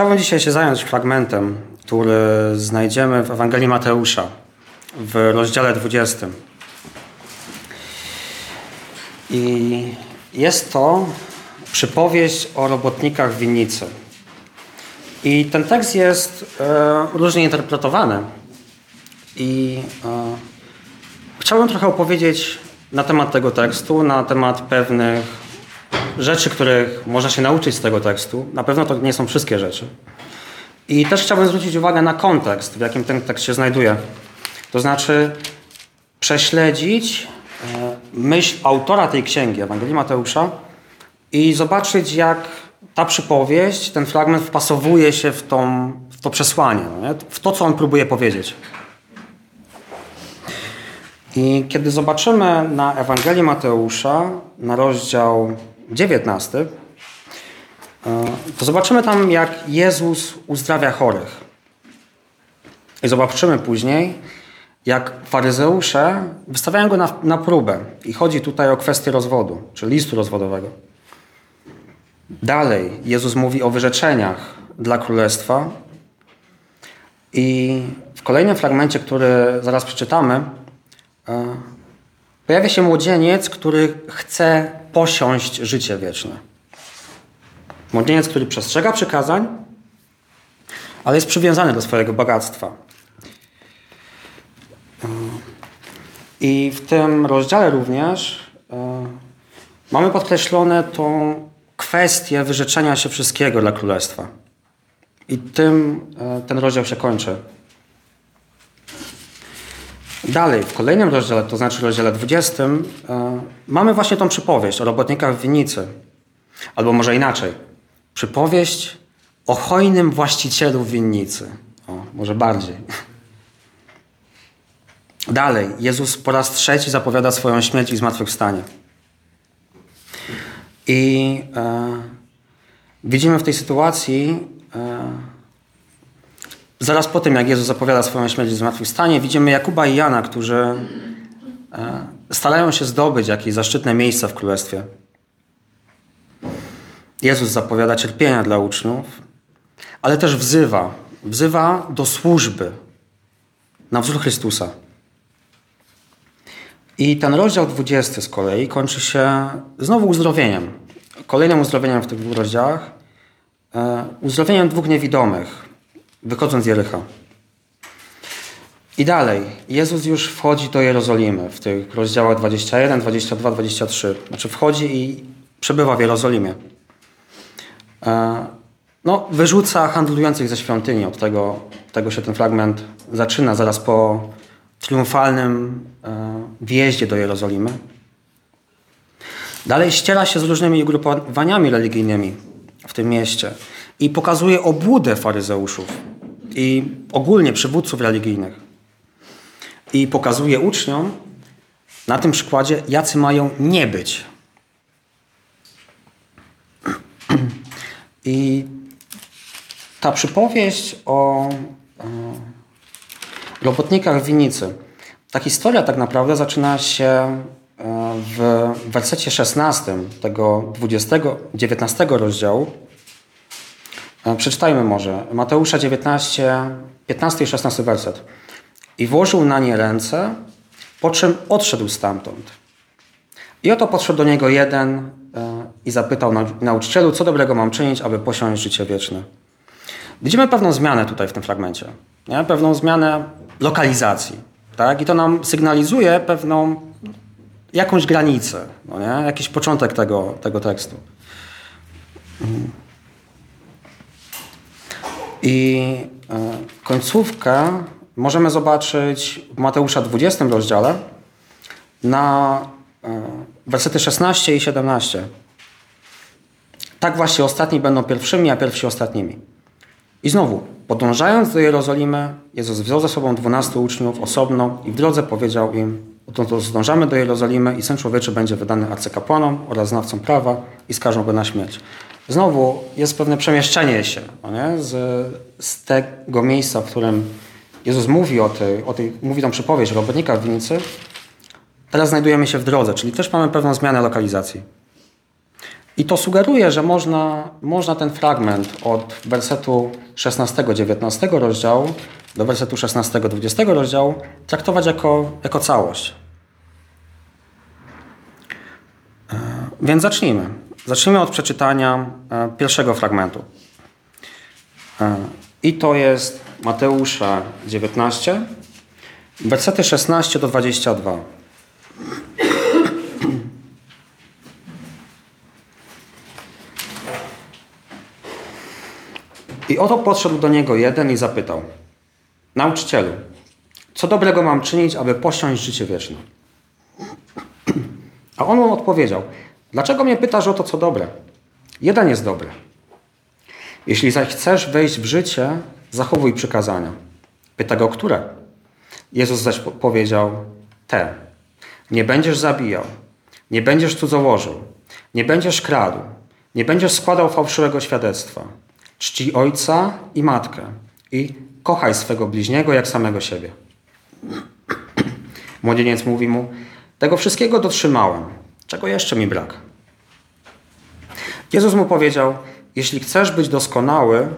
Chciałbym dzisiaj się zająć fragmentem, który znajdziemy w Ewangelii Mateusza w rozdziale 20. I jest to przypowieść o robotnikach w winnicy. I ten tekst jest e, różnie interpretowany. I e, chciałbym trochę opowiedzieć na temat tego tekstu, na temat pewnych rzeczy, których można się nauczyć z tego tekstu. Na pewno to nie są wszystkie rzeczy. I też chciałbym zwrócić uwagę na kontekst, w jakim ten tekst się znajduje. To znaczy prześledzić e, myśl autora tej księgi, Ewangelii Mateusza, i zobaczyć, jak ta przypowieść, ten fragment wpasowuje się w, tą, w to przesłanie, no w to, co on próbuje powiedzieć. I kiedy zobaczymy na Ewangelii Mateusza, na rozdział 19, e, to zobaczymy tam, jak Jezus uzdrawia chorych. I zobaczymy później, jak faryzeusze wystawiają go na, na próbę. I chodzi tutaj o kwestię rozwodu, czy listu rozwodowego. Dalej Jezus mówi o wyrzeczeniach dla królestwa. I w kolejnym fragmencie, który zaraz przeczytamy, e, pojawia się młodzieniec, który chce posiąść życie wieczne. Młodzieniec, który przestrzega przykazań, ale jest przywiązany do swojego bogactwa. E, I w tym rozdziale również e, mamy podkreślone tą kwestię wyrzeczenia się wszystkiego dla królestwa. I tym e, ten rozdział się kończy. Dalej, w kolejnym rozdziale, to znaczy rozdziale 20, mamy właśnie tą przypowieść o robotnikach w winnicy. Albo może inaczej. Przypowieść o hojnym właścicielu winnicy. O, może bardziej. Dalej, Jezus po raz trzeci zapowiada swoją śmierć i zmartwychwstanie. I e, widzimy w tej sytuacji, e, zaraz po tym, jak Jezus zapowiada swoją śmierć i zmartwychwstanie, widzimy Jakuba i Jana, którzy e, starają się zdobyć jakieś zaszczytne miejsca w królestwie. Jezus zapowiada cierpienia dla uczniów, ale też wzywa, wzywa do służby na wzór Chrystusa. I ten rozdział 20 z kolei kończy się znowu uzdrowieniem. Kolejnym uzdrowieniem w tych dwóch rozdziałach. E, uzdrowieniem dwóch niewidomych, wychodząc z Jericha. I dalej, Jezus już wchodzi do Jerozolimy w tych rozdziałach 21, 22, 23. Znaczy wchodzi i przebywa w Jerozolimie. E, no, wyrzuca handlujących ze świątyni. Od tego, tego się ten fragment zaczyna, zaraz po triumfalnym e, wjeździe do Jerozolimy. Dalej ściera się z różnymi ugrupowaniami religijnymi w tym mieście i pokazuje obłudę faryzeuszów i ogólnie przywódców religijnych. I pokazuje uczniom na tym przykładzie, jacy mają nie być. I ta przypowieść o, o robotnikach w winnicy. Ta historia tak naprawdę zaczyna się e, w wersecie 16 tego 20, 19 rozdziału. E, przeczytajmy może. Mateusza 19, 15 i 16 werset. I włożył na nie ręce, po czym odszedł stamtąd. I oto podszedł do niego jeden e, i zapytał nauczycielu, co dobrego mam czynić, aby posiąść życie wieczne. Widzimy pewną zmianę tutaj w tym fragmencie. Nie? Pewną zmianę lokalizacji. Tak? I to nam sygnalizuje pewną jakąś granicę, no nie? jakiś początek tego, tego tekstu. I e, końcówkę możemy zobaczyć w Mateusza 20 rozdziale na e, wersety 16 i 17. Tak właśnie ostatni będą pierwszymi, a pierwsi ostatnimi. I znowu, podążając do Jerozolimy, Jezus wziął ze sobą dwunastu uczniów osobno i w drodze powiedział im, oto zdążamy do Jerozolimy i Syn Człowieczy będzie wydany arcykapłanom oraz znawcom prawa i skażą go na śmierć. Znowu jest pewne przemieszczenie się no nie? Z, z tego miejsca, w którym Jezus mówi o tej, o tej mówi tą przypowieść o robotnikach w winnicy. Teraz znajdujemy się w drodze, czyli też mamy pewną zmianę lokalizacji. I to sugeruje, że można, można ten fragment od wersetu 16-19 rozdziału do wersetu 16-20 rozdziału traktować jako, jako całość. E, więc zacznijmy. Zacznijmy od przeczytania e, pierwszego fragmentu. E, I to jest Mateusza 19, wersety 16 do 22. I oto podszedł do niego jeden i zapytał: Nauczycielu, co dobrego mam czynić, aby posiąść życie wieczne? A on mu odpowiedział: Dlaczego mnie pytasz o to, co dobre? Jeden jest dobry. Jeśli zaś chcesz wejść w życie, zachowuj przykazania. Pyta go, które? Jezus zaś powiedział: Te. Nie będziesz zabijał, nie będziesz cudzołożył, nie będziesz kradł, nie będziesz składał fałszywego świadectwa czci ojca i matkę i kochaj swego bliźniego jak samego siebie. Młodzieniec mówi mu, tego wszystkiego dotrzymałem, czego jeszcze mi brak? Jezus mu powiedział, jeśli chcesz być doskonały,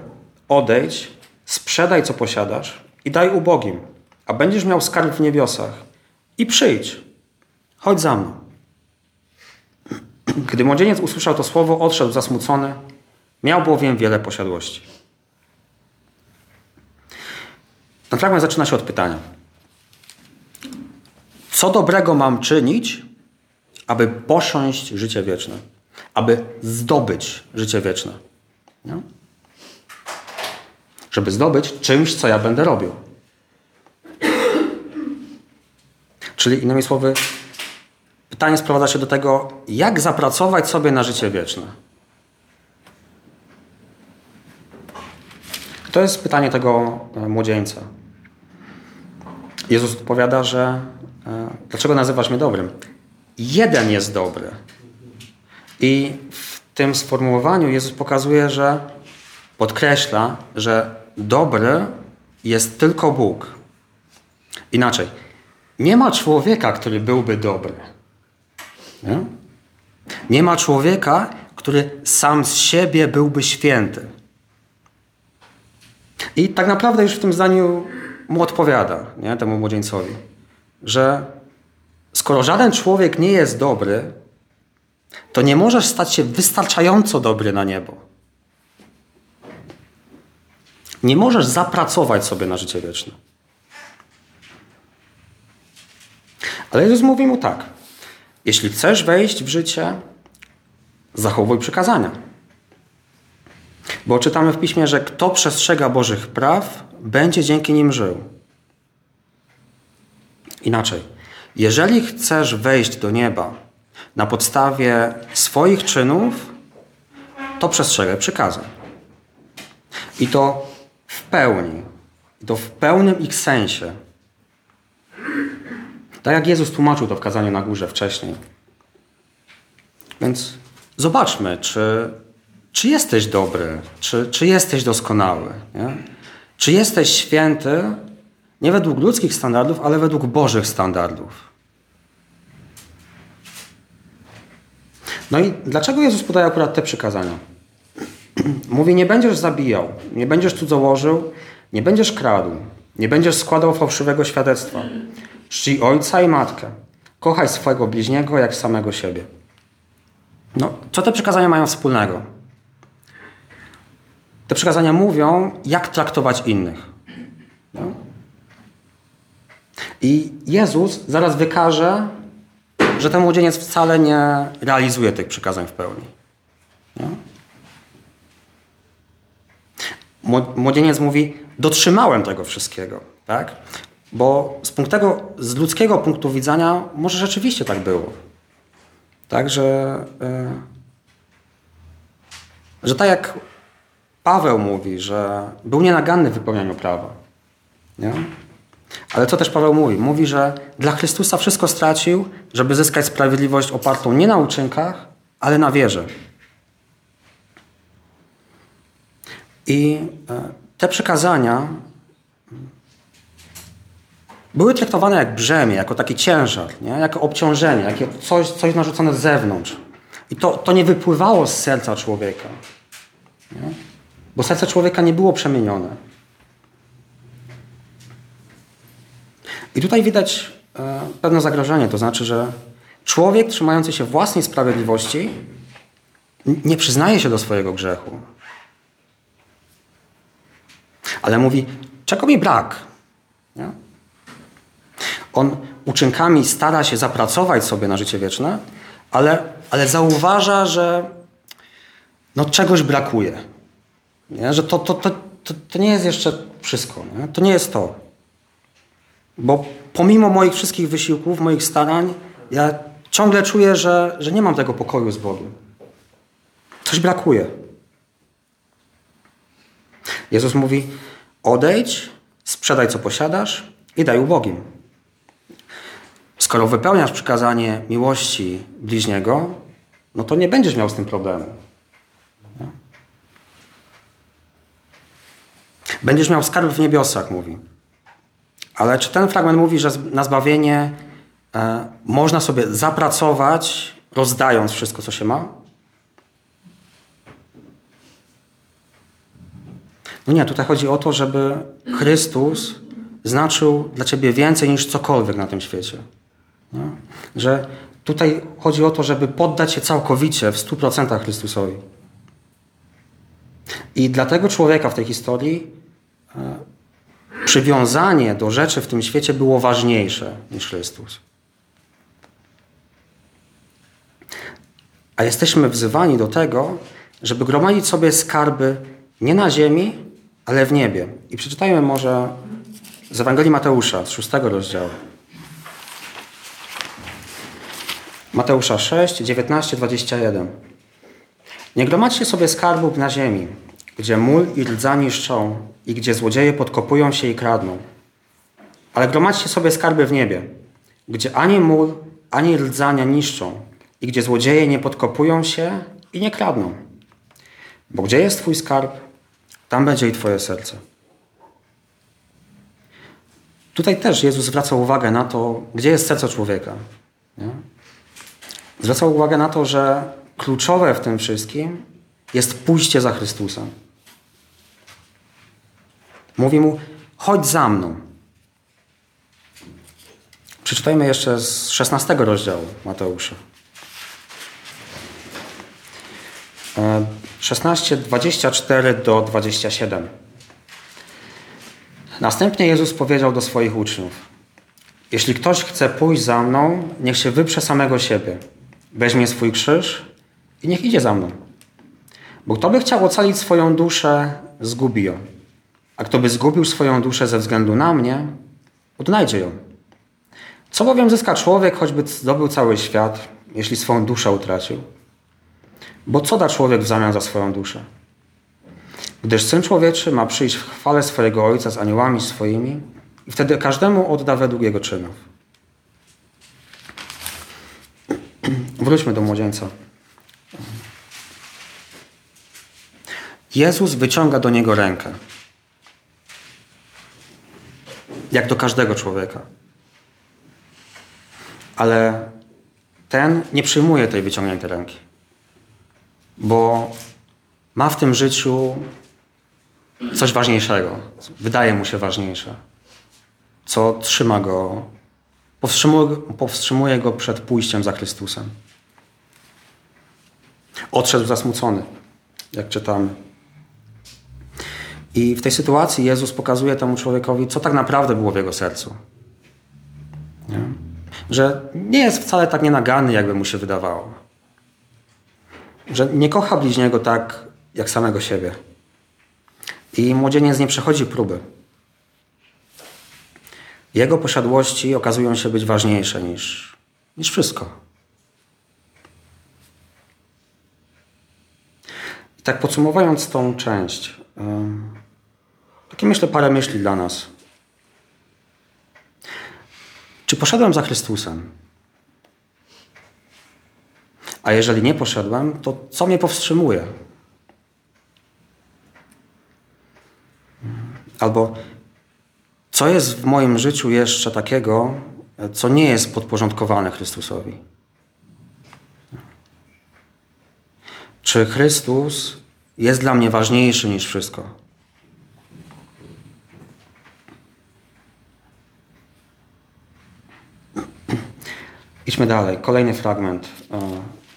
odejdź, sprzedaj co posiadasz i daj ubogim, a będziesz miał skarb w niebiosach. I przyjdź, chodź za mną. Gdy młodzieniec usłyszał to słowo, odszedł zasmucony, Miał bowiem wiele posiadłości. Ten fragment zaczyna się od pytania. Co dobrego mam czynić, aby posiąść życie wieczne? Aby zdobyć życie wieczne? No? Żeby zdobyć czymś, co ja będę robił. Czyli innymi słowy, pytanie sprowadza się do tego, jak zapracować sobie na życie wieczne. To jest pytanie tego e, młodzieńca. Jezus odpowiada, że e, dlaczego nazywasz mnie dobrym? Jeden jest dobry. I w tym sformułowaniu Jezus pokazuje, że podkreśla, że dobry jest tylko Bóg. Inaczej, nie ma człowieka, który byłby dobry. Nie? nie ma człowieka, który sam z siebie byłby święty. I tak naprawdę już w tym zdaniu mu odpowiada, nie, temu młodzieńcowi, że skoro żaden człowiek nie jest dobry, to nie możesz stać się wystarczająco dobry na niebo. Nie możesz zapracować sobie na życie wieczne. Ale Jezus mówi mu tak: Jeśli chcesz wejść w życie, zachowuj przykazania. Bo czytamy w piśmie, że kto przestrzega Bożych praw, będzie dzięki nim żył. Inaczej, jeżeli chcesz wejść do nieba na podstawie swoich czynów, to przestrzegaj przykazań. I to w pełni, to w pełnym ich sensie. Tak jak Jezus tłumaczył to w kazaniu na górze wcześniej. Więc zobaczmy, czy czy jesteś dobry, czy, czy jesteś doskonały, nie? czy jesteś święty nie według ludzkich standardów, ale według Bożych standardów. No i dlaczego Jezus podaje akurat te przykazania? Mówi, nie będziesz zabijał, nie będziesz cudzołożył, nie będziesz kradł, nie będziesz składał fałszywego świadectwa. Czci ojca i matkę. Kochaj swojego bliźniego jak samego siebie. No, co te przykazania mają wspólnego? Te przykazania mówią, jak traktować innych. No? I Jezus zaraz wykaże, że ten młodzieniec wcale nie realizuje tych przykazań w pełni. No? Młodzieniec mówi, dotrzymałem tego wszystkiego. Tak? Bo z, punktego, z ludzkiego punktu widzenia może rzeczywiście tak było. Tak, że, yy, że tak jak Paweł mówi, że był nienaganny w wypełnianiu prawa. Nie? Ale co też Paweł mówi? Mówi, że dla Chrystusa wszystko stracił, żeby zyskać sprawiedliwość opartą nie na uczynkach, ale na wierze. I e, te przekazania były traktowane jak brzemię, jako taki ciężar, nie? jako obciążenie, jako coś, coś narzucone z zewnątrz. I to, to nie wypływało z serca człowieka. Nie? Bo serce człowieka nie było przemienione. I tutaj widać e, pewne zagrożenie, to znaczy, że człowiek trzymający się własnej sprawiedliwości nie przyznaje się do swojego grzechu. Ale mówi, czego mi brak? Nie? On uczynkami stara się zapracować sobie na życie wieczne, ale, ale zauważa, że no czegoś brakuje. Nie? Że to, to, to, to, to nie jest jeszcze wszystko. Nie? To nie jest to. Bo pomimo moich wszystkich wysiłków, moich starań, ja ciągle czuję, że, że nie mam tego pokoju z Bogiem. Coś brakuje. Jezus mówi: odejdź, sprzedaj co posiadasz i daj ubogim. Skoro wypełniasz przykazanie miłości bliźniego, no to nie będziesz miał z tym problemu. Będziesz miał skarb w niebiosach, mówi. Ale czy ten fragment mówi, że na zbawienie e, można sobie zapracować, rozdając wszystko, co się ma? No nie, tutaj chodzi o to, żeby Chrystus znaczył dla ciebie więcej niż cokolwiek na tym świecie. No? Że tutaj chodzi o to, żeby poddać się całkowicie w 100% Chrystusowi. I dla tego człowieka w tej historii e, przywiązanie do rzeczy w tym świecie było ważniejsze niż Chrystus. A jesteśmy wzywani do tego, żeby gromadzić sobie skarby nie na ziemi, ale w niebie. I przeczytajmy może z Ewangelii Mateusza, z szóstego rozdziału. Mateusza 6, 19, 21. Nie gromadźcie sobie skarbów na ziemi, gdzie mól i rdza niszczą i gdzie złodzieje podkopują się i kradną. Ale gromadźcie sobie skarby w niebie, gdzie ani mól, ani rdza nie niszczą i gdzie złodzieje nie podkopują się i nie kradną. Bo gdzie jest Twój skarb, tam będzie i Twoje serce. Tutaj też Jezus zwraca uwagę na to, gdzie jest serce człowieka. Nie? Zwraca uwagę na to, że kluczowe w tym wszystkim jest pójście za Chrystusem. Mówi mu: chodź za mną. Przeczytajmy jeszcze z 16 rozdziału Mateusza. 16, 24 do 27. Następnie Jezus powiedział do swoich uczniów: Jeśli ktoś chce pójść za mną, niech się wyprze samego siebie, weźmie swój krzyż i niech idzie za mną. Bo kto by chciał ocalić swoją duszę, zgubi ją. A kto by zgubił swoją duszę ze względu na mnie, odnajdzie ją. Co bowiem zyska człowiek, choćby zdobył cały świat, jeśli swoją duszę utracił? Bo co da człowiek w zamian za swoją duszę? Gdyż Syn Człowieczy ma przyjść w chwale swojego Ojca z aniołami swoimi i wtedy każdemu odda według jego czynów. Wróćmy do młodzieńca. Jezus wyciąga do niego rękę. Jak do każdego człowieka. Ale ten nie przyjmuje tej wyciągniętej ręki bo ma w tym życiu coś ważniejszego, wydaje mu się ważniejsze, co trzyma go, powstrzymuje, powstrzymuje go przed pójściem za Chrystusem. Odszedł zasmucony, jak czytamy. I w tej sytuacji Jezus pokazuje temu człowiekowi, co tak naprawdę było w jego sercu. Nie? Że nie jest wcale tak nienagany, jakby mu się wydawało że nie kocha bliźniego tak jak samego siebie. I młodzieniec nie przechodzi próby. Jego posiadłości okazują się być ważniejsze niż, niż wszystko. I tak podsumowując tą część, takie myślę parę myśli dla nas. Czy poszedłem za Chrystusem? A jeżeli nie poszedłem, to co mnie powstrzymuje? Albo co jest w moim życiu jeszcze takiego, co nie jest podporządkowane Chrystusowi? Czy Chrystus jest dla mnie ważniejszy niż wszystko? Idźmy dalej. Kolejny fragment, e,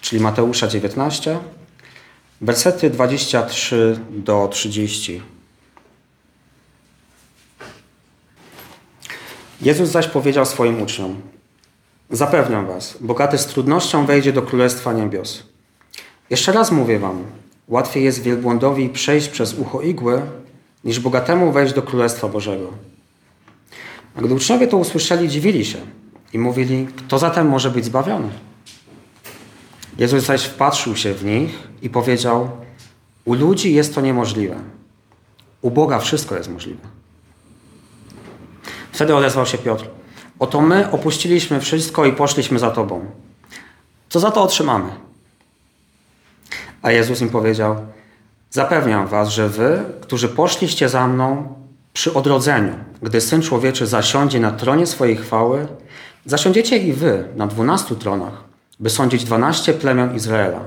czyli Mateusza 19, wersety 23 do 30. Jezus zaś powiedział swoim uczniom: Zapewniam was, bogaty z trudnością wejdzie do królestwa niebios. Jeszcze raz mówię wam, łatwiej jest wielbłądowi przejść przez ucho igły, niż bogatemu wejść do królestwa Bożego. A gdy uczniowie to usłyszeli, dziwili się i mówili, kto zatem może być zbawiony? Jezus zaś wpatrzył się w nich i powiedział, u ludzi jest to niemożliwe, u Boga wszystko jest możliwe. Wtedy odezwał się Piotr, oto my opuściliśmy wszystko i poszliśmy za Tobą. Co za to otrzymamy? A Jezus im powiedział, zapewniam was, że wy, którzy poszliście za mną przy odrodzeniu, gdy Syn Człowieczy zasiądzie na tronie swojej chwały, Zasiądziecie i wy na dwunastu tronach, by sądzić dwanaście plemion Izraela.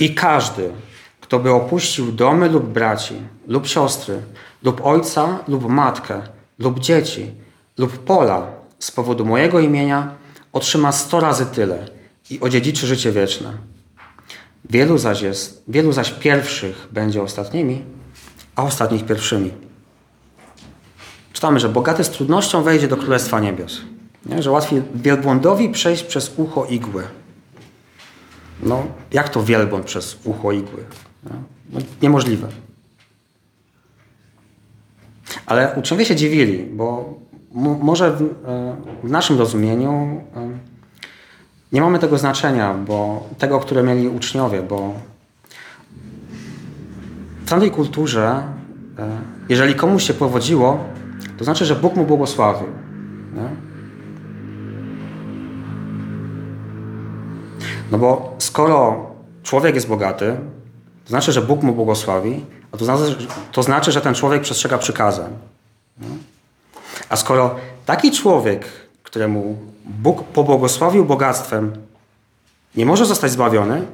I każdy, kto by opuścił domy lub braci, lub siostry, lub ojca, lub matkę, lub dzieci, lub pola z powodu mojego imienia, otrzyma sto razy tyle i odziedziczy życie wieczne. Wielu zaś, jest, wielu zaś pierwszych będzie ostatnimi, a ostatnich pierwszymi. Czytamy, że bogaty z trudnością wejdzie do Królestwa Niebios. Nie? Że łatwiej wielbłądowi przejść przez ucho igły. No, jak to wielbłąd przez ucho igły? No, niemożliwe. Ale uczniowie się dziwili, bo może w, e, w, naszym rozumieniu e, nie mamy tego znaczenia, bo tego, które mieli uczniowie, bo w tamtej kulturze, e, jeżeli komuś się powodziło, to znaczy, że Bóg mu błogosławił. Nie? No bo skoro człowiek jest bogaty, to znaczy, że Bóg mu błogosławi, a to znaczy, to znaczy że ten człowiek przestrzega przykazań. A skoro taki człowiek, któremu Bóg pobłogosławił bogactwem, nie może zostać zbawiony,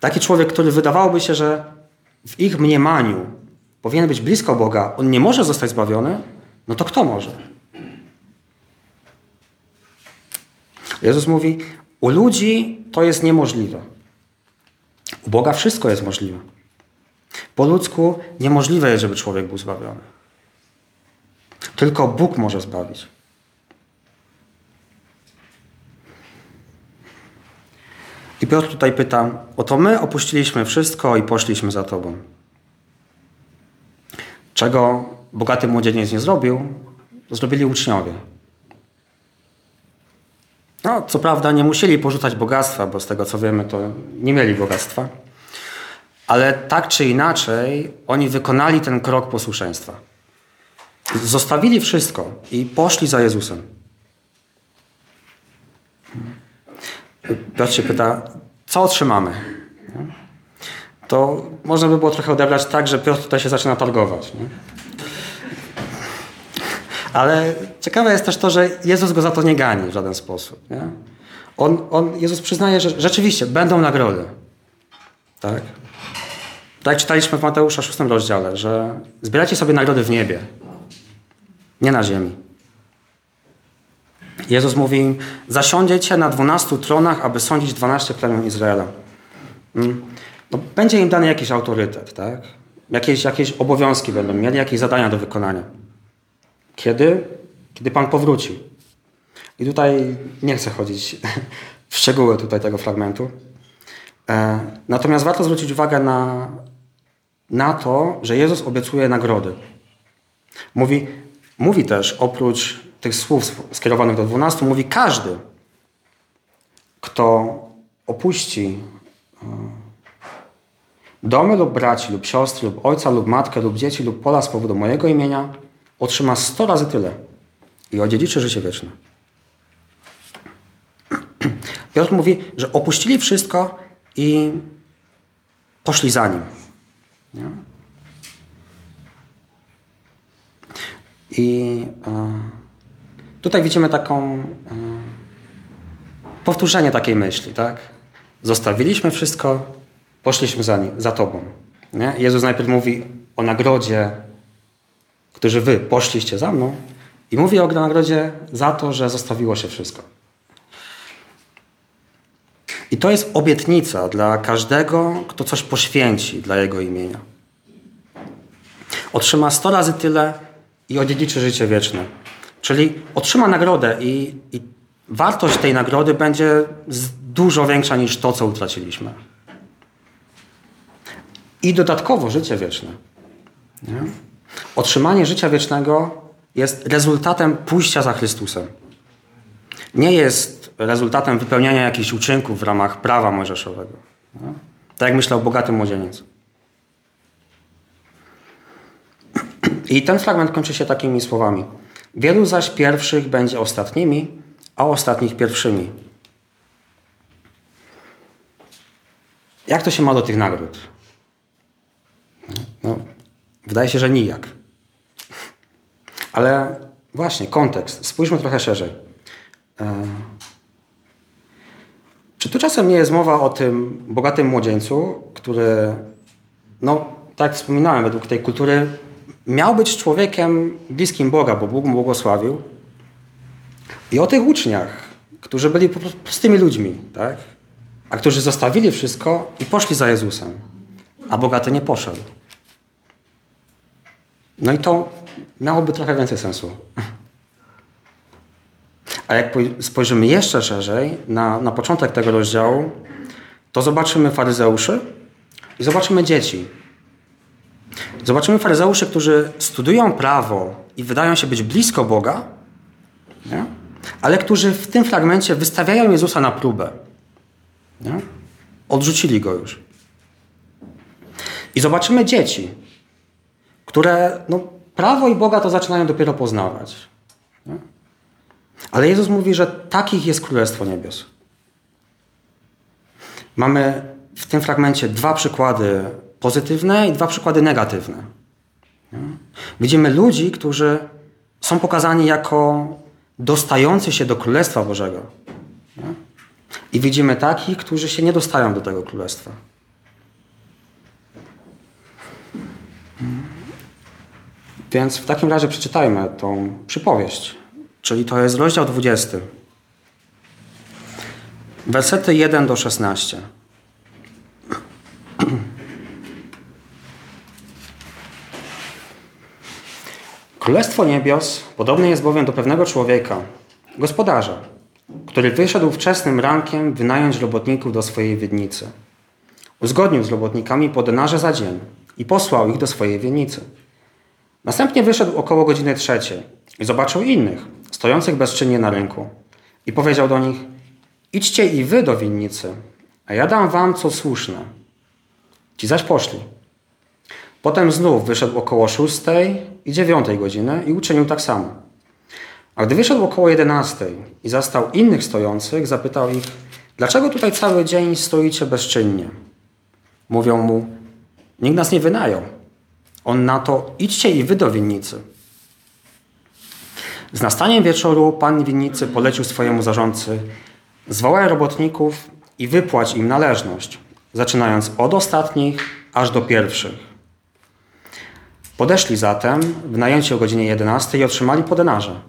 taki człowiek, który wydawałoby się, że w ich mniemaniu powinien być blisko Boga, on nie może zostać zbawiony, no to kto może? Jezus mówi: u ludzi to jest niemożliwe. U Boga wszystko jest możliwe. Po ludzku niemożliwe jest, żeby człowiek był zbawiony. Tylko Bóg może zbawić. I Piotr tutaj pyta: Oto my opuściliśmy wszystko i poszliśmy za Tobą. Czego bogaty młodzieniec nie zrobił, zrobili uczniowie. No, co prawda nie musieli porzucać bogactwa, bo z tego co wiemy, to nie mieli bogactwa. Ale tak czy inaczej, oni wykonali ten krok posłuszeństwa. Zostawili wszystko i poszli za Jezusem. Piotr się pyta, co otrzymamy? To można by było trochę odebrać tak, że Piotr tutaj się zaczyna targować. Nie? Ale ciekawe jest też to, że Jezus go za to nie gani w żaden sposób. Nie? On, on, Jezus przyznaje, że rzeczywiście będą nagrody. Tak? Tak czytaliśmy w Mateusza 6 rozdziale, że zbieracie sobie nagrody w niebie, nie na ziemi. Jezus mówi im, zasiądziecie na dwunastu tronach, aby sądzić dwanaście plemion Izraela. Mm. No, będzie im dany jakiś autorytet, tak? Jakieś, jakieś obowiązki będą mieli, jakieś zadania do wykonania. Kiedy? Kiedy Pan powróci. I tutaj nie chcę chodzić w szczegóły tutaj tego fragmentu. E, natomiast warto zwrócić uwagę na, na to, że Jezus obiecuje nagrody. Mówi, mówi też, oprócz tych słów skierowanych do dwunastu, mówi każdy, kto opuści e, domy lub braci, lub siostry, lub ojca, lub matkę, lub dzieci, lub pola z powodu mojego imienia, otrzyma 100 razy tyle i odziedziczy życie wieczne. Piotr mówi, że opuścili wszystko i poszli za nim. Nie? I e, tutaj widzimy taką e, powtórzenie takiej myśli, tak? Zostawiliśmy wszystko poszliśmy za, nim, za Tobą. Nie? Jezus najpierw mówi o nagrodzie, którzy Wy poszliście za mną i mówi o nagrodzie za to, że zostawiło się wszystko. I to jest obietnica dla każdego, kto coś poświęci dla Jego imienia. Otrzyma sto razy tyle i odziedziczy życie wieczne. Czyli otrzyma nagrodę i, i wartość tej nagrody będzie dużo większa niż to, co utraciliśmy. I dodatkowo życie wieczne. Nie? Otrzymanie życia wiecznego jest rezultatem pójścia za Chrystusem. Nie jest rezultatem wypełniania jakichś uczynków w ramach prawa mojżeszowego. Nie? Tak jak myślał bogaty młodzieniec. I ten fragment kończy się takimi słowami. Wielu zaś pierwszych będzie ostatnimi, a ostatnich pierwszymi. Jak to się ma do tych nagród? Wydaje się, że nijak. Ale właśnie, kontekst. Spójrzmy trochę szerzej. E, czy tu czasem nie jest mowa o tym bogatym młodzieńcu, który, no, tak jak wspominałem, według tej kultury miał być człowiekiem bliskim Boga, bo Bóg mu błogosławił. I o tych uczniach, którzy byli prostymi ludźmi, tak? a którzy zostawili wszystko i poszli za Jezusem, a bogaty nie poszedł. No i to miałoby trochę więcej sensu. A jak spojrzymy jeszcze szerzej na, na początek tego rozdziału, to zobaczymy faryzeuszy i zobaczymy dzieci. Zobaczymy faryzeuszy, którzy studiują prawo i wydają się być blisko Boga, nie? ale którzy w tym fragmencie wystawiają Jezusa na próbę. Nie? Odrzucili go już. I zobaczymy dzieci, które no, prawo i Boga to zaczynają dopiero poznawać. Nie? Ale Jezus mówi, że takich jest Królestwo Niebios. Mamy w tym fragmencie dwa przykłady pozytywne i dwa przykłady negatywne. Nie? Widzimy ludzi, którzy są pokazani jako dostający się do Królestwa Bożego. Nie? I widzimy takich, którzy się nie dostają do tego Królestwa. Więc w takim razie przeczytajmy tą przypowieść, czyli to jest rozdział 20. Wersety 1 do 16. Królestwo niebios podobne jest bowiem do pewnego człowieka, gospodarza, który wyszedł wczesnym rankiem wynająć robotników do swojej winnicy. Uzgodnił z robotnikami po denarze za dzień i posłał ich do swojej winnicy. Następnie wyszedł około godziny trzeciej i zobaczył innych, stojących bezczynnie na rynku. I powiedział do nich, idźcie i wy do winnicy, a ja dam wam co słuszne. Ci zaś poszli. Potem znów wyszedł około szóstej i dziewiątej godziny i uczynił tak samo. A gdy wyszedł około jedenastej i zastał innych stojących, zapytał ich, dlaczego tutaj cały dzień stoicie bezczynnie? Mówią mu, nikt nas nie wynajął. On na to, idźcie i wy do winnicy. Z nastaniem wieczoru pan winnicy polecił swojemu zarządcy, zwołaj robotników i wypłać im należność, zaczynając od ostatnich aż do pierwszych. Podeszli zatem w najęcie o godzinie 11 i otrzymali po denarze.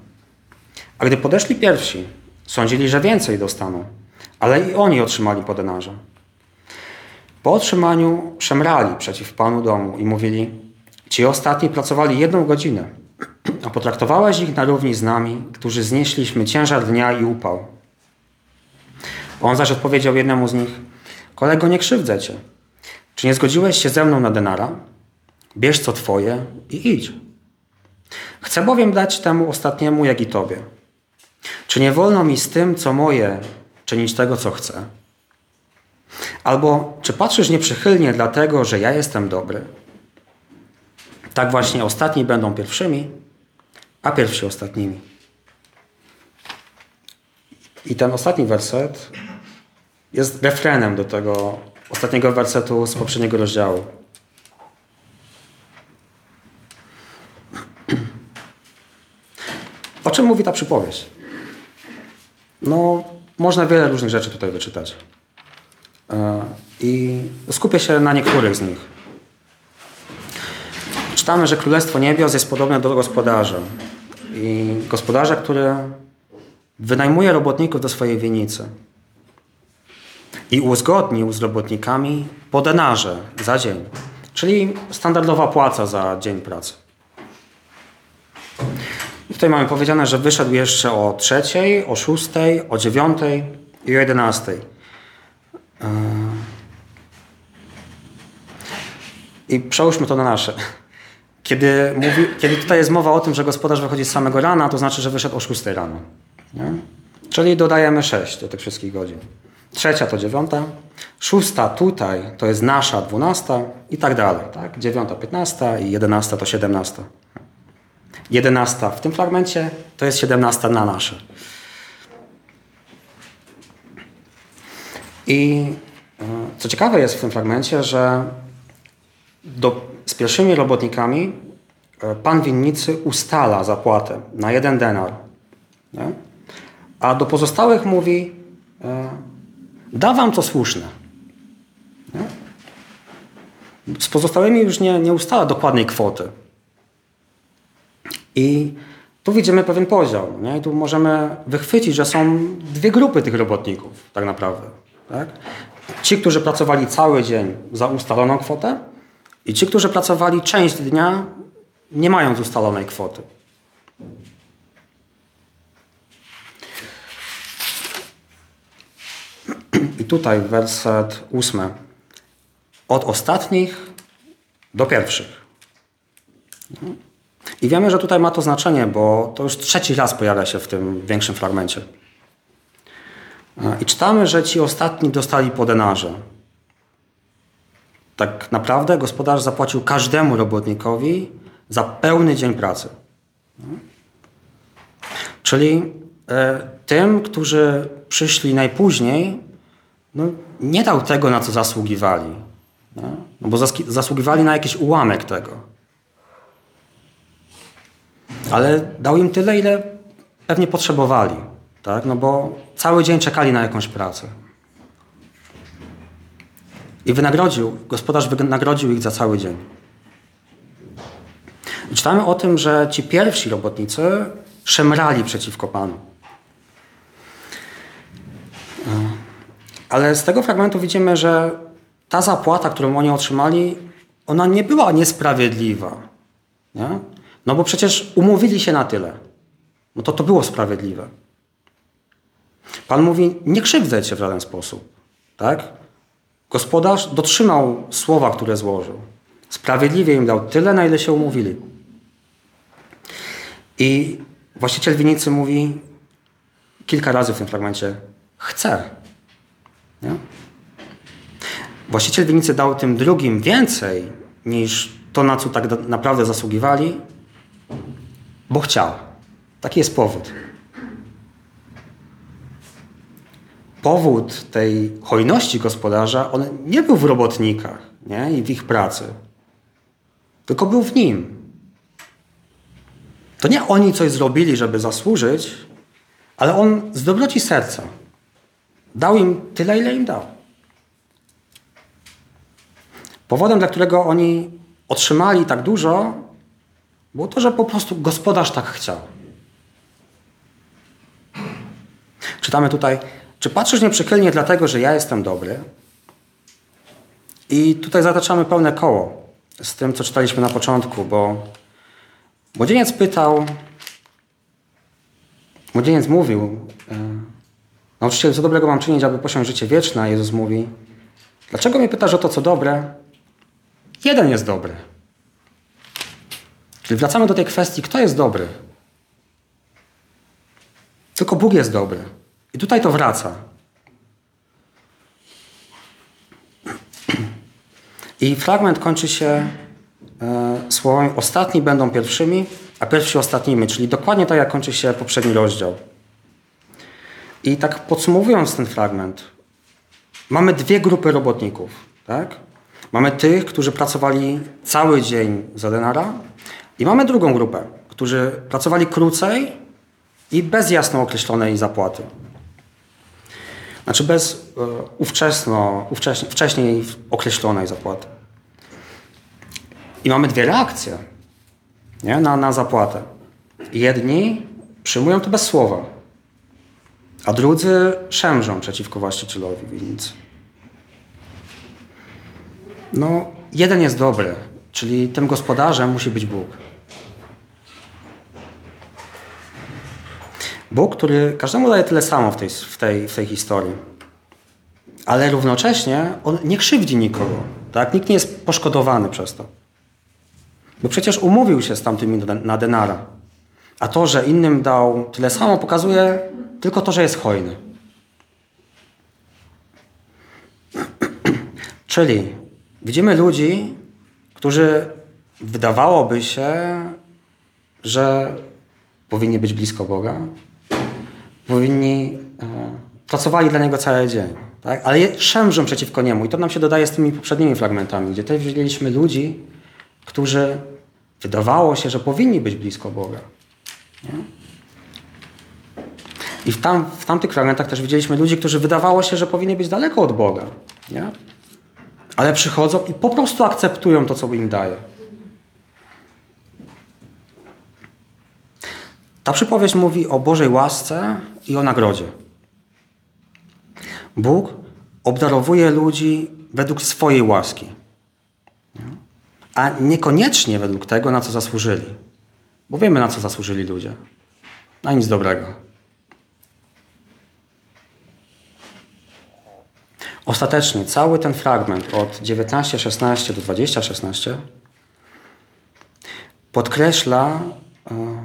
A gdy podeszli pierwsi, sądzili, że więcej dostaną, ale i oni otrzymali po denarze. Po otrzymaniu szemrali przeciw panu domu i mówili: Ci ostatni pracowali jedną godzinę, a potraktowałeś ich na równi z nami, którzy znieśliśmy ciężar dnia i upał. On zaś odpowiedział jednemu z nich: Kolego, nie krzywdzę cię. Czy nie zgodziłeś się ze mną na denara? Bierz co twoje i idź. Chcę bowiem dać temu ostatniemu, jak i tobie. Czy nie wolno mi z tym, co moje, czynić tego, co chcę? Albo czy patrzysz nieprzychylnie dlatego, że ja jestem dobry? Tak właśnie ostatni będą pierwszymi, a pierwsi ostatnimi. I ten ostatni werset jest refrenem do tego ostatniego wersetu z poprzedniego rozdziału. O czym mówi ta przypowieść? No, można wiele różnych rzeczy tutaj wyczytać. E, I skupię się na niektórych z nich. Czytamy, że Królestwo Niebios jest podobne do gospodarza. I gospodarza, który wynajmuje robotników do swojej winnicy. I uzgodnił z robotnikami po denarze za dzień. Czyli standardowa płaca za dzień pracy. I tutaj mamy powiedziane, że wyszedł jeszcze o trzeciej, o szóstej, o dziewiątej i o jedenastej. Yy. I przełóżmy to na nasze. Kiedy, mówi, kiedy tutaj jest mowa o tym, że gospodarz wychodzi z samego rana, to znaczy, że wyszedł o 6 rano. Nie? Czyli dodajemy 6 do tych wszystkich godzin. Trzecia to dziewiąta, szósta tutaj to jest nasza dwunasta i tak dalej. Tak? Dziewiąta, piętnasta i jedenasta to siedemnasta. Jedenasta w tym fragmencie to jest siedemnasta na nasze. I e, co ciekawe jest w tym fragmencie, że do, z pierwszymi robotnikami e, pan winnicy ustala zapłatę na jeden denar. Nie? A do pozostałych mówi, e, da wam to słuszne. Nie? Z pozostałymi już nie, nie ustala dokładnej kwoty. I tu widzimy pewien podział. Nie? I tu możemy wychwycić, że są dwie grupy tych robotników tak naprawdę. Tak? Ci, którzy pracowali cały dzień za ustaloną kwotę i ci, którzy pracowali część dnia, nie mając ustalonej kwoty. I tutaj werset ósmy. Od ostatnich do pierwszych. I wiemy, że tutaj ma to znaczenie, bo to już trzeci raz pojawia się w tym większym fragmencie. I czytamy, że ci ostatni dostali po denarze. Tak naprawdę gospodarz zapłacił każdemu robotnikowi za pełny dzień pracy. Czyli e, tym, którzy przyszli najpóźniej, no, nie dał tego, na co zasługiwali. No, bo zasługiwali na jakiś ułamek tego. Ale dał im tyle, ile pewnie potrzebowali. Tak? No bo cały dzień czekali na jakąś pracę. I wynagrodził, gospodarz wynagrodził ich za cały dzień. I czytamy o tym, że ci pierwsi robotnicy szemrali przeciwko Panu. Ale z tego fragmentu widzimy, że ta zapłata, którą oni otrzymali, ona nie była niesprawiedliwa. Nie? No bo przecież umówili się na tyle. No to to było sprawiedliwe. Pan mówi, nie krzywdzę cię w żaden sposób. Tak? Gospodarz dotrzymał słowa, które złożył. Sprawiedliwie im dał tyle, na ile się umówili. I właściciel winnicy mówi kilka razy w tym fragmencie: Chcę. Nie? Właściciel winnicy dał tym drugim więcej niż to, na co tak naprawdę zasługiwali, bo chciał. Taki jest powód. Powód tej hojności gospodarza, on nie był w robotnikach nie? i w ich pracy, tylko był w nim. To nie oni coś zrobili, żeby zasłużyć, ale on z dobroci serca dał im tyle, ile im dał. Powodem, dla którego oni otrzymali tak dużo, było to, że po prostu gospodarz tak chciał. Czytamy tutaj, czy patrzysz nieprzychylnie dlatego, że ja jestem dobry? I tutaj zataczamy pełne koło z tym, co czytaliśmy na początku, bo młodzieniec pytał, młodzieniec mówił, e, nauczyciel, co dobrego mam czynić, aby posiąść życie wieczne? A Jezus mówi, dlaczego mnie pytasz o to, co dobre? Jeden jest dobry. Czyli wracamy do tej kwestii, kto jest dobry? Tylko Bóg jest dobry. I tutaj to wraca. I fragment kończy się e, słowami ostatni będą pierwszymi, a pierwsi ostatnimi, czyli dokładnie tak jak kończy się poprzedni rozdział. I tak podsumowując ten fragment, mamy dwie grupy robotników. Tak? Mamy tych, którzy pracowali cały dzień za denara i mamy drugą grupę, którzy pracowali krócej i bez jasno określonej zapłaty. Znaczy bez e, ówczesno, ówcześnie, wcześniej określonej zapłaty. I mamy dwie reakcje nie? Na, na zapłatę. Jedni przyjmują to bez słowa, a drudzy szemrzą przeciwko właścicielowi winnicy. No, jeden jest dobry, czyli tym gospodarzem musi być Bóg. Bóg, który każdemu daje tyle samo w tej, w tej, w tej historii. Ale równocześnie on nie krzywdzi nikogo. Tak? Nikt nie jest poszkodowany przez to. Bo przecież umówił się z tamtymi na denara. A to, że innym dał tyle samo, pokazuje tylko to, że jest hojny. Czyli widzimy ludzi, którzy wydawałoby się, że powinni być blisko Boga, powinni e, pracowali dla Niego cały dzień, tak? ale szemrzą przeciwko Niemu. I to nam się dodaje z tymi poprzednimi fragmentami, gdzie też widzieliśmy ludzi, którzy wydawało się, że powinni być blisko Boga. Nie? I w, tam, w tamtych fragmentach też widzieliśmy ludzi, którzy wydawało się, że powinni być daleko od Boga. Nie? Ale przychodzą i po prostu akceptują to, co im daje. Ta przypowieść mówi o Bożej łasce i o nagrodzie. Bóg obdarowuje ludzi według swojej łaski, a niekoniecznie według tego, na co zasłużyli. Bo wiemy, na co zasłużyli ludzie. Na nic dobrego. Ostatecznie cały ten fragment od 19:16 do 20:16 podkreśla e,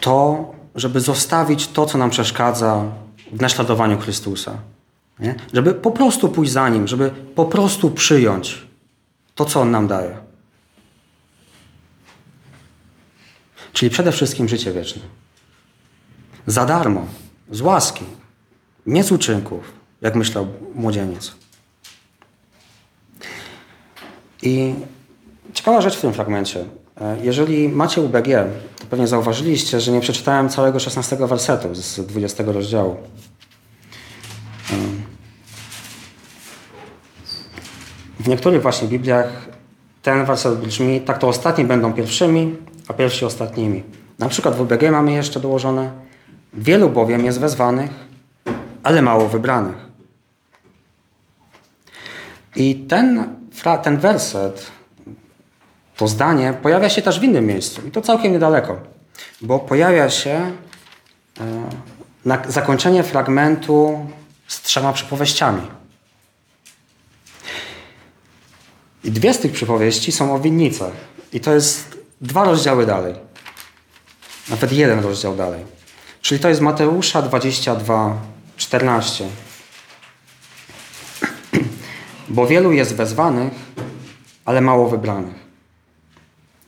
to, żeby zostawić to, co nam przeszkadza w naśladowaniu Chrystusa. Nie? Żeby po prostu pójść za Nim, żeby po prostu przyjąć to, co On nam daje. Czyli przede wszystkim życie wieczne. Za darmo, z łaski, nie z uczynków, jak myślał młodzieniec. I ciekawa rzecz w tym fragmencie. E, jeżeli macie UBG, pewnie zauważyliście, że nie przeczytałem całego 16 wersetu z 20 rozdziału. W niektórych właśnie Bibliach ten werset brzmi, tak to ostatni będą pierwszymi, a pierwsi ostatnimi. Na przykład w UBG mamy jeszcze dołożone, wielu bowiem jest wezwanych, ale mało wybranych. I ten, ten werset to zdanie pojawia się też w innym miejscu i to całkiem niedaleko, bo pojawia się e, zakończenie fragmentu z trzema przypowieściami. I dwie z tych przypowieści są o winnicach. I to jest dwa rozdziały dalej. Nawet jeden rozdział dalej. Czyli to jest Mateusza 22, 14. Bo wielu jest wezwanych, ale mało wybranych.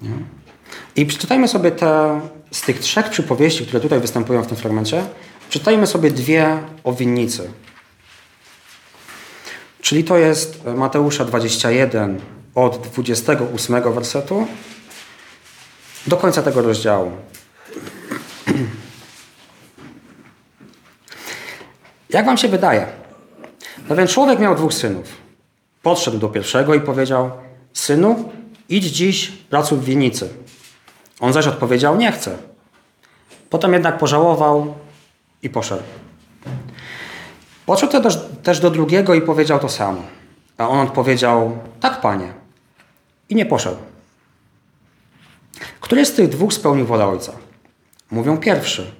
Nie? I przeczytajmy sobie te, z tych trzech przypowieści, które tutaj występują w tym fragmencie, przeczytajmy sobie dwie o winnicy. Czyli to jest Mateusza 21 od 28 wersetu do końca tego rozdziału. Jak wam się wydaje? Pewien człowiek miał dwóch synów. Podszedł do pierwszego i powiedział: Synu, idź dziś, pracuj w winnicy. On zaś odpowiedział: Nie chcę. Potem jednak pożałował i poszedł. Podszedł też, też do drugiego i powiedział to samo. A on odpowiedział: Tak, panie. I nie poszedł. Który z tych dwóch spełnił wolę Ojca? Mówią pierwszy.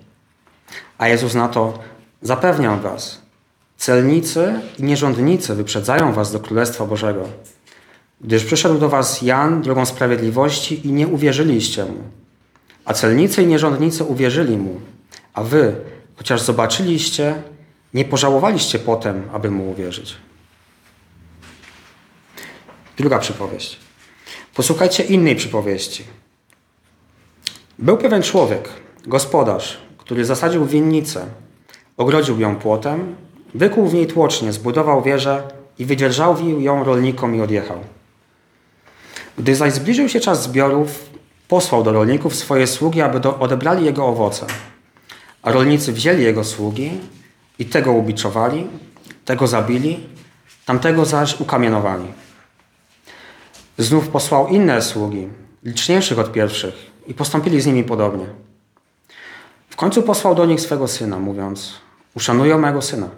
A Jezus na to: Zapewniam was, celnicy i nierządnicy wyprzedzają was do Królestwa Bożego. Gdyż przyszedł do was Jan drogą sprawiedliwości i nie uwierzyliście mu. A celnicy i nierządnicy uwierzyli mu, a wy, chociaż zobaczyliście, nie pożałowaliście potem, aby mu uwierzyć. Druga przypowieść. Posłuchajcie innej przypowieści. Był pewien człowiek, gospodarz, który zasadził winnicę, ogrodził ją płotem, wykuł w niej tłocznie, zbudował wieżę i wydzierżawił ją rolnikom i odjechał. Gdy zaś zbliżył się czas zbiorów, posłał do rolników swoje sługi, aby do, odebrali jego owoce. A rolnicy wzięli jego sługi, I tego ubiczowali, tego zabili, tamtego zaś ukamienowali. Znów posłał inne sługi, liczniejszych od pierwszych, i postąpili z nimi podobnie. W końcu posłał do nich swego syna, mówiąc: Uszanują mego syna.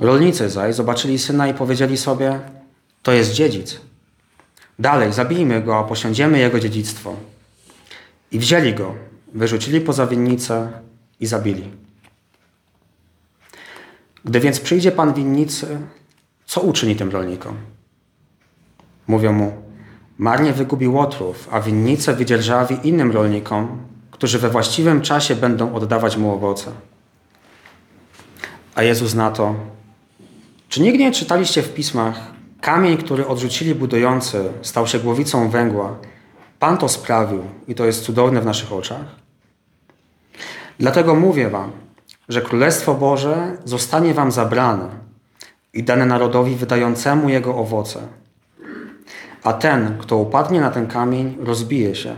Rolnicy zaś zobaczyli syna i powiedzieli sobie: To jest dziedzic. Dalej, zabijmy go, a posiądziemy jego dziedzictwo. I wzięli go, wyrzucili poza winnicę i zabili. Gdy więc przyjdzie pan winnicy, co uczyni tym rolnikom? Mówią mu, marnie wygubił łotrów, a winnicę wydzierżawi innym rolnikom, którzy we właściwym czasie będą oddawać mu owoce. A Jezus na to, czy nigdy nie czytaliście w pismach, kamień, który odrzucili budujący, stał się głowicą węgła. Pan to sprawił i to jest cudowne w naszych oczach. Dlatego mówię wam, że Królestwo Boże zostanie wam zabrane i dane narodowi wydającemu jego owoce. A ten, kto upadnie na ten kamień, rozbije się.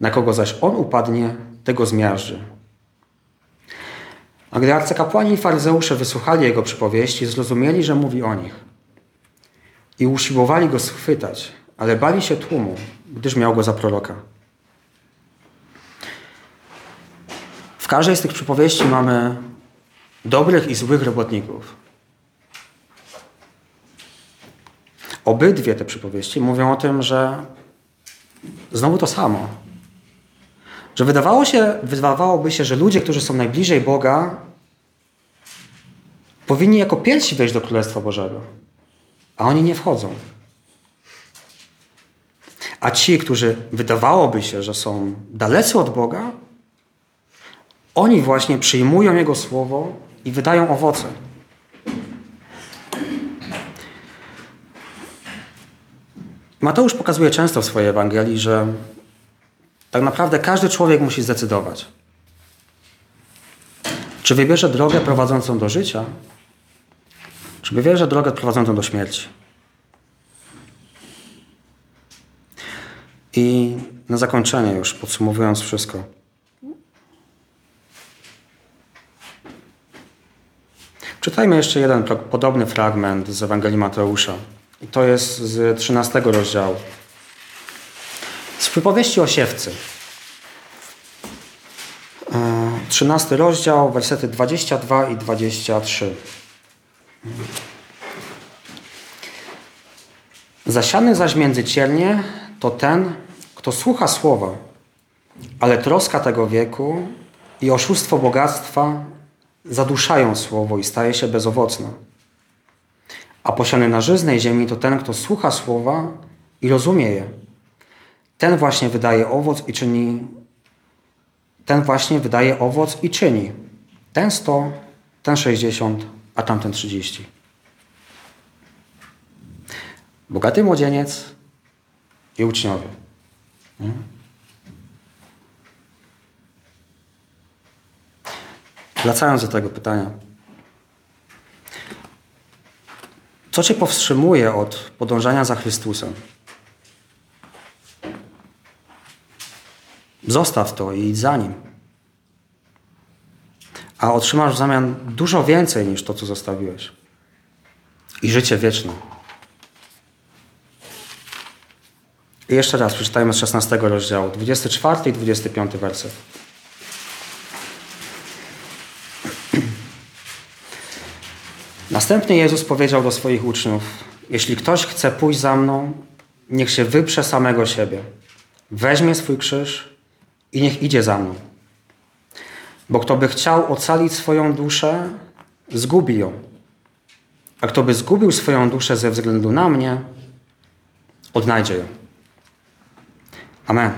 Na kogo zaś on upadnie, tego zmiażdży. A gdy arcykapłani i faryzeusze wysłuchali jego przypowieści, zrozumieli, że mówi o nich. I usiłowali go schwytać, ale bali się tłumu, gdyż miał go za proroka. W każdej z tych przypowieści mamy dobrych i złych robotników. Obydwie te przypowieści mówią o tym, że znowu to samo. Że wydawało się, wydawałoby się, że ludzie, którzy są najbliżej Boga, powinni jako pierwsi wejść do Królestwa Bożego, a oni nie wchodzą. A ci, którzy wydawałoby się, że są dalecy od Boga, oni właśnie przyjmują Jego słowo i wydają owoce. Mateusz pokazuje często w swojej Ewangelii, że tak naprawdę każdy człowiek musi zdecydować, czy wybierze drogę prowadzącą do życia, czy wybierze drogę prowadzącą do śmierci. I na zakończenie już, podsumowując wszystko. Czytajmy jeszcze jeden podobny fragment z Ewangelii Mateusza. I to jest z 13 rozdziału. Z przypowieści o siewcy. 13 rozdział, wersety 22 i 23. Zasiany zaś między ciernie to ten, kto słucha słowa, ale troska tego wieku i oszustwo bogactwa zaduszają słowo i staje się bezowocne. A posiany na żyznej ziemi to ten, kto słucha słowa i rozumie je. Ten właśnie wydaje owoc i czyni ten właśnie wydaje owoc i czyni. Ten 100, ten 60, a tamten 30. Bogaty młodzieniec i uczniowie. Hmm? Wracając do tego pytania. Co Cię powstrzymuje od podążania za Chrystusem? Zostaw to i idź za Nim. A otrzymasz w zamian dużo więcej niż to, co zostawiłeś. I życie wieczne. I jeszcze raz przeczytajmy z 16 rozdziału, 24 i 25 werset. Następnie Jezus powiedział do swoich uczniów: Jeśli ktoś chce pójść za mną, niech się wyprze samego siebie, weźmie swój krzyż i niech idzie za mną. Bo kto by chciał ocalić swoją duszę, zgubi ją. A kto by zgubił swoją duszę ze względu na mnie, odnajdzie ją. Amen.